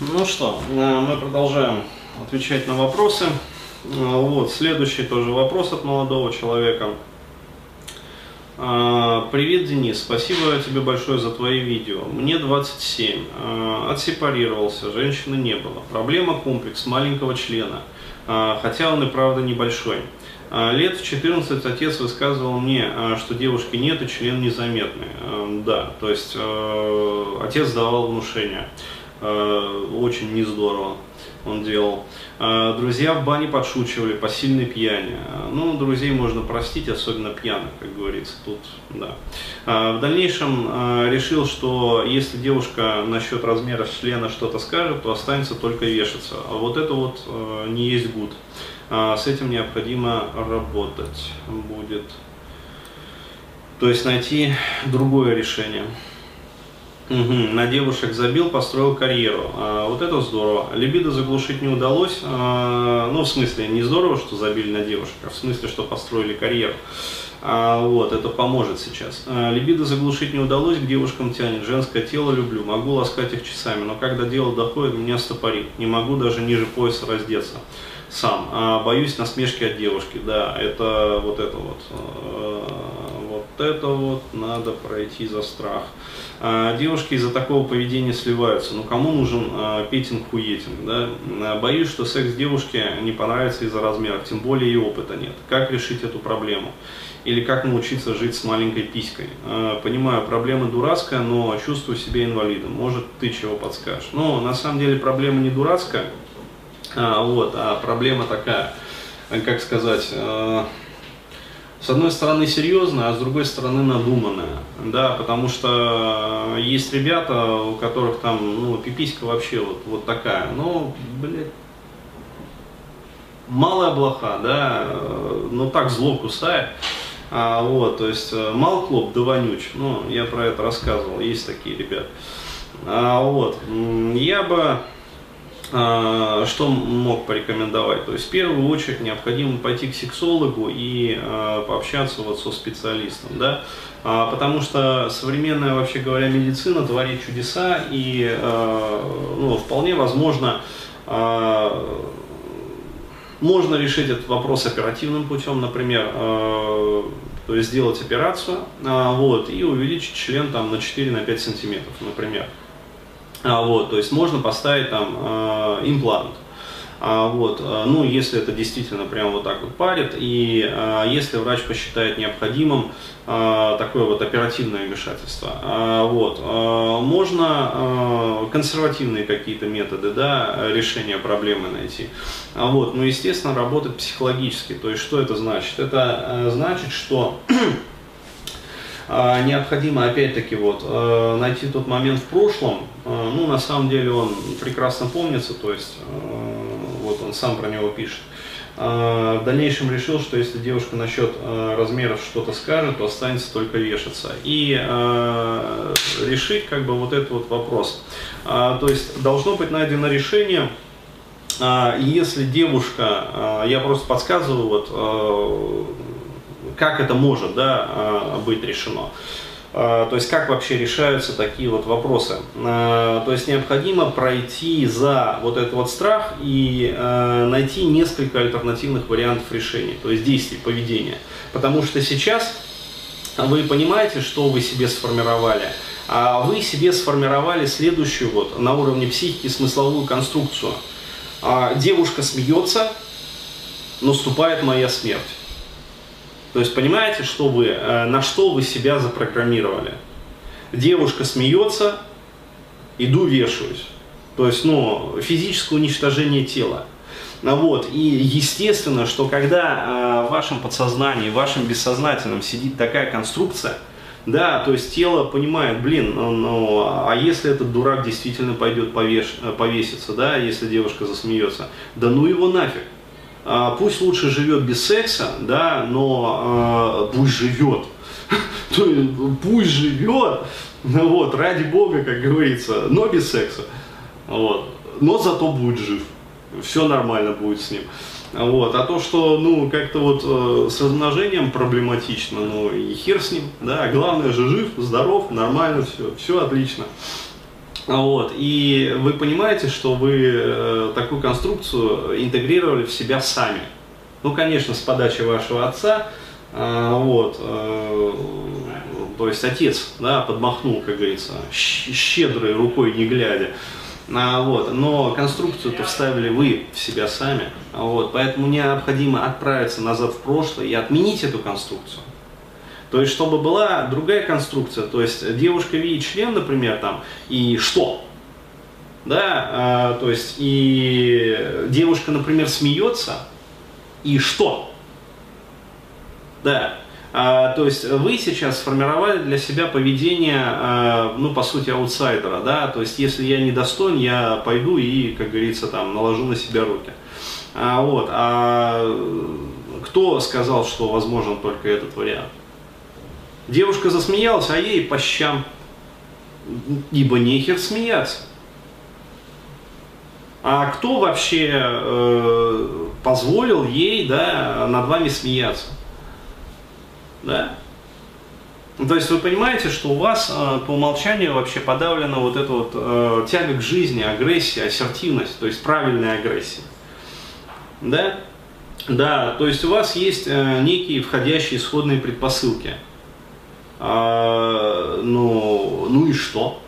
Ну что, э, мы продолжаем отвечать на вопросы. Э, вот, следующий тоже вопрос от молодого человека. Э, Привет, Денис. Спасибо тебе большое за твои видео. Мне 27. Отсепарировался, женщины не было. Проблема комплекс маленького члена, хотя он и правда небольшой. Лет в 14 отец высказывал мне, что девушки нет и член незаметный. Да, то есть отец давал внушение. Э, очень не здорово он делал. Э, друзья в бане подшучивали по сильной пьяни. Э, ну, друзей можно простить, особенно пьяных, как говорится. Тут, да. В дальнейшем решил, что если девушка насчет размера члена что-то скажет, то останется только вешаться. А вот это вот не есть гуд. С этим необходимо работать будет. То есть найти другое решение. Угу, на девушек забил, построил карьеру. А, вот это здорово. Либидо заглушить не удалось. А, ну, в смысле, не здорово, что забили на девушек, а в смысле, что построили карьеру. А, вот, это поможет сейчас. А, либидо заглушить не удалось, к девушкам тянет. Женское тело люблю, могу ласкать их часами, но когда дело доходит, меня стопорит. Не могу даже ниже пояса раздеться сам. А, боюсь насмешки от девушки. Да, это вот это вот. Это вот надо пройти за страх. А, девушки из-за такого поведения сливаются. Ну кому нужен а, петинг-хуетинг? Да? А, боюсь, что секс девушке не понравится из-за размеров, тем более и опыта нет. Как решить эту проблему? Или как научиться жить с маленькой писькой? Понимаю, проблема дурацкая, но чувствую себя инвалидом. Может, ты чего подскажешь? Но на самом деле проблема не дурацкая, вот, а проблема такая, как сказать, с одной стороны серьезная, а с другой стороны надуманная, да, потому что есть ребята, у которых там, ну, пиписька вообще вот, вот такая, ну, блядь, малая блоха, да, но так зло кусает, а, вот, то есть мал клоп да вонюч, ну, я про это рассказывал, есть такие ребята, а, вот, я бы что мог порекомендовать? То есть в первую очередь необходимо пойти к сексологу и э, пообщаться вот со специалистом, да, а, потому что современная, вообще говоря, медицина творит чудеса и ну, вполне возможно можно решить этот вопрос оперативным путем, например, то есть сделать операцию, вот, и увеличить член там на 4-5 сантиметров, например. А, вот, то есть можно поставить там э, имплант. А, вот, э, ну, если это действительно прям вот так вот парит, и а, если врач посчитает необходимым а, такое вот оперативное вмешательство, а, вот, а, можно а, консервативные какие-то методы, да, решения проблемы найти, а, вот, но, естественно, работать психологически, то есть, что это значит? Это а, значит, что а, необходимо опять-таки вот э, найти тот момент в прошлом, э, ну на самом деле он прекрасно помнится, то есть э, вот он сам про него пишет. В дальнейшем решил, что если девушка насчет размеров что-то скажет, то останется только вешаться. И решить как бы вот этот вот вопрос. То есть должно быть найдено решение, если девушка, я просто подсказываю, вот как это может да, а, быть решено. А, то есть как вообще решаются такие вот вопросы. А, то есть необходимо пройти за вот этот вот страх и найти несколько альтернативных вариантов решения, то есть действий, поведения. Потому что сейчас вы понимаете, что вы себе сформировали, а вы себе сформировали следующую вот на уровне психики смысловую конструкцию. Девушка смеется, наступает моя смерть. То есть понимаете, что вы, э, на что вы себя запрограммировали? Девушка смеется, иду вешаюсь. То есть, ну, физическое уничтожение тела. Ну вот. И естественно, что когда э, в вашем подсознании, в вашем бессознательном сидит такая конструкция, да, то есть тело понимает, блин, ну, ну а если этот дурак действительно пойдет повеш, э, повеситься, да, если девушка засмеется, да ну его нафиг. А, пусть лучше живет без секса, да, но э, пусть живет. пусть живет, ну вот, ради бога, как говорится, но без секса. Вот. Но зато будет жив. Все нормально будет с ним. Вот. А то, что, ну, как-то вот э, с размножением проблематично, ну, и хер с ним, да, главное же жив, здоров, нормально все, все отлично. Вот, и вы понимаете, что вы э, такую конструкцию интегрировали в себя сами. Ну, конечно, с подачи вашего отца, э, вот, э, то есть отец, да, подмахнул, как говорится, щедрой рукой не глядя. А, вот, но конструкцию-то вставили вы в себя сами, вот, поэтому необходимо отправиться назад в прошлое и отменить эту конструкцию. То есть, чтобы была другая конструкция, то есть девушка видит член, например, там, и что? Да, а, то есть, и девушка, например, смеется, и что? Да, а, то есть вы сейчас сформировали для себя поведение, а, ну, по сути, аутсайдера, да, то есть если я недостоин, я пойду и, как говорится, там, наложу на себя руки. А, вот, а кто сказал, что возможен только этот вариант? Девушка засмеялась, а ей по щам. Ибо нехер смеяться. А кто вообще э, позволил ей да, над вами смеяться? Да? Ну, то есть вы понимаете, что у вас э, по умолчанию вообще подавлена вот эта вот э, тяга к жизни, агрессия, ассертивность, то есть правильная агрессия. Да? Да, то есть у вас есть э, некие входящие исходные предпосылки. А, ну, ну и что?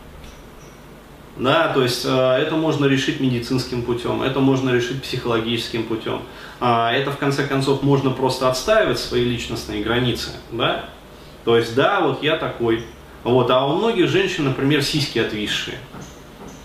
Да, то есть э, это можно решить медицинским путем, это можно решить психологическим путем. А, это в конце концов можно просто отстаивать свои личностные границы, да? То есть, да, вот я такой. Вот, а у многих женщин, например, сиськи отвисшие.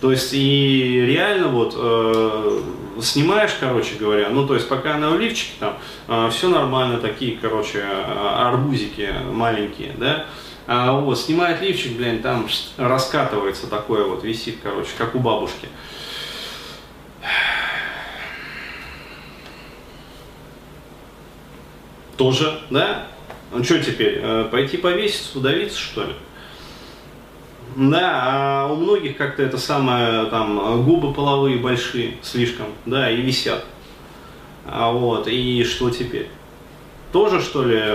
То есть и реально вот э, снимаешь, короче говоря, ну то есть пока она в лифчике там, э, все нормально, такие, короче, э, арбузики маленькие, да, а вот снимает лифчик, блин, там раскатывается такое вот, висит, короче, как у бабушки. Тоже, да? Ну что теперь, э, пойти повеситься, удавиться, что ли? Да, а у многих как-то это самое, там, губы половые большие слишком, да, и висят. А вот, и что теперь? Тоже, что ли,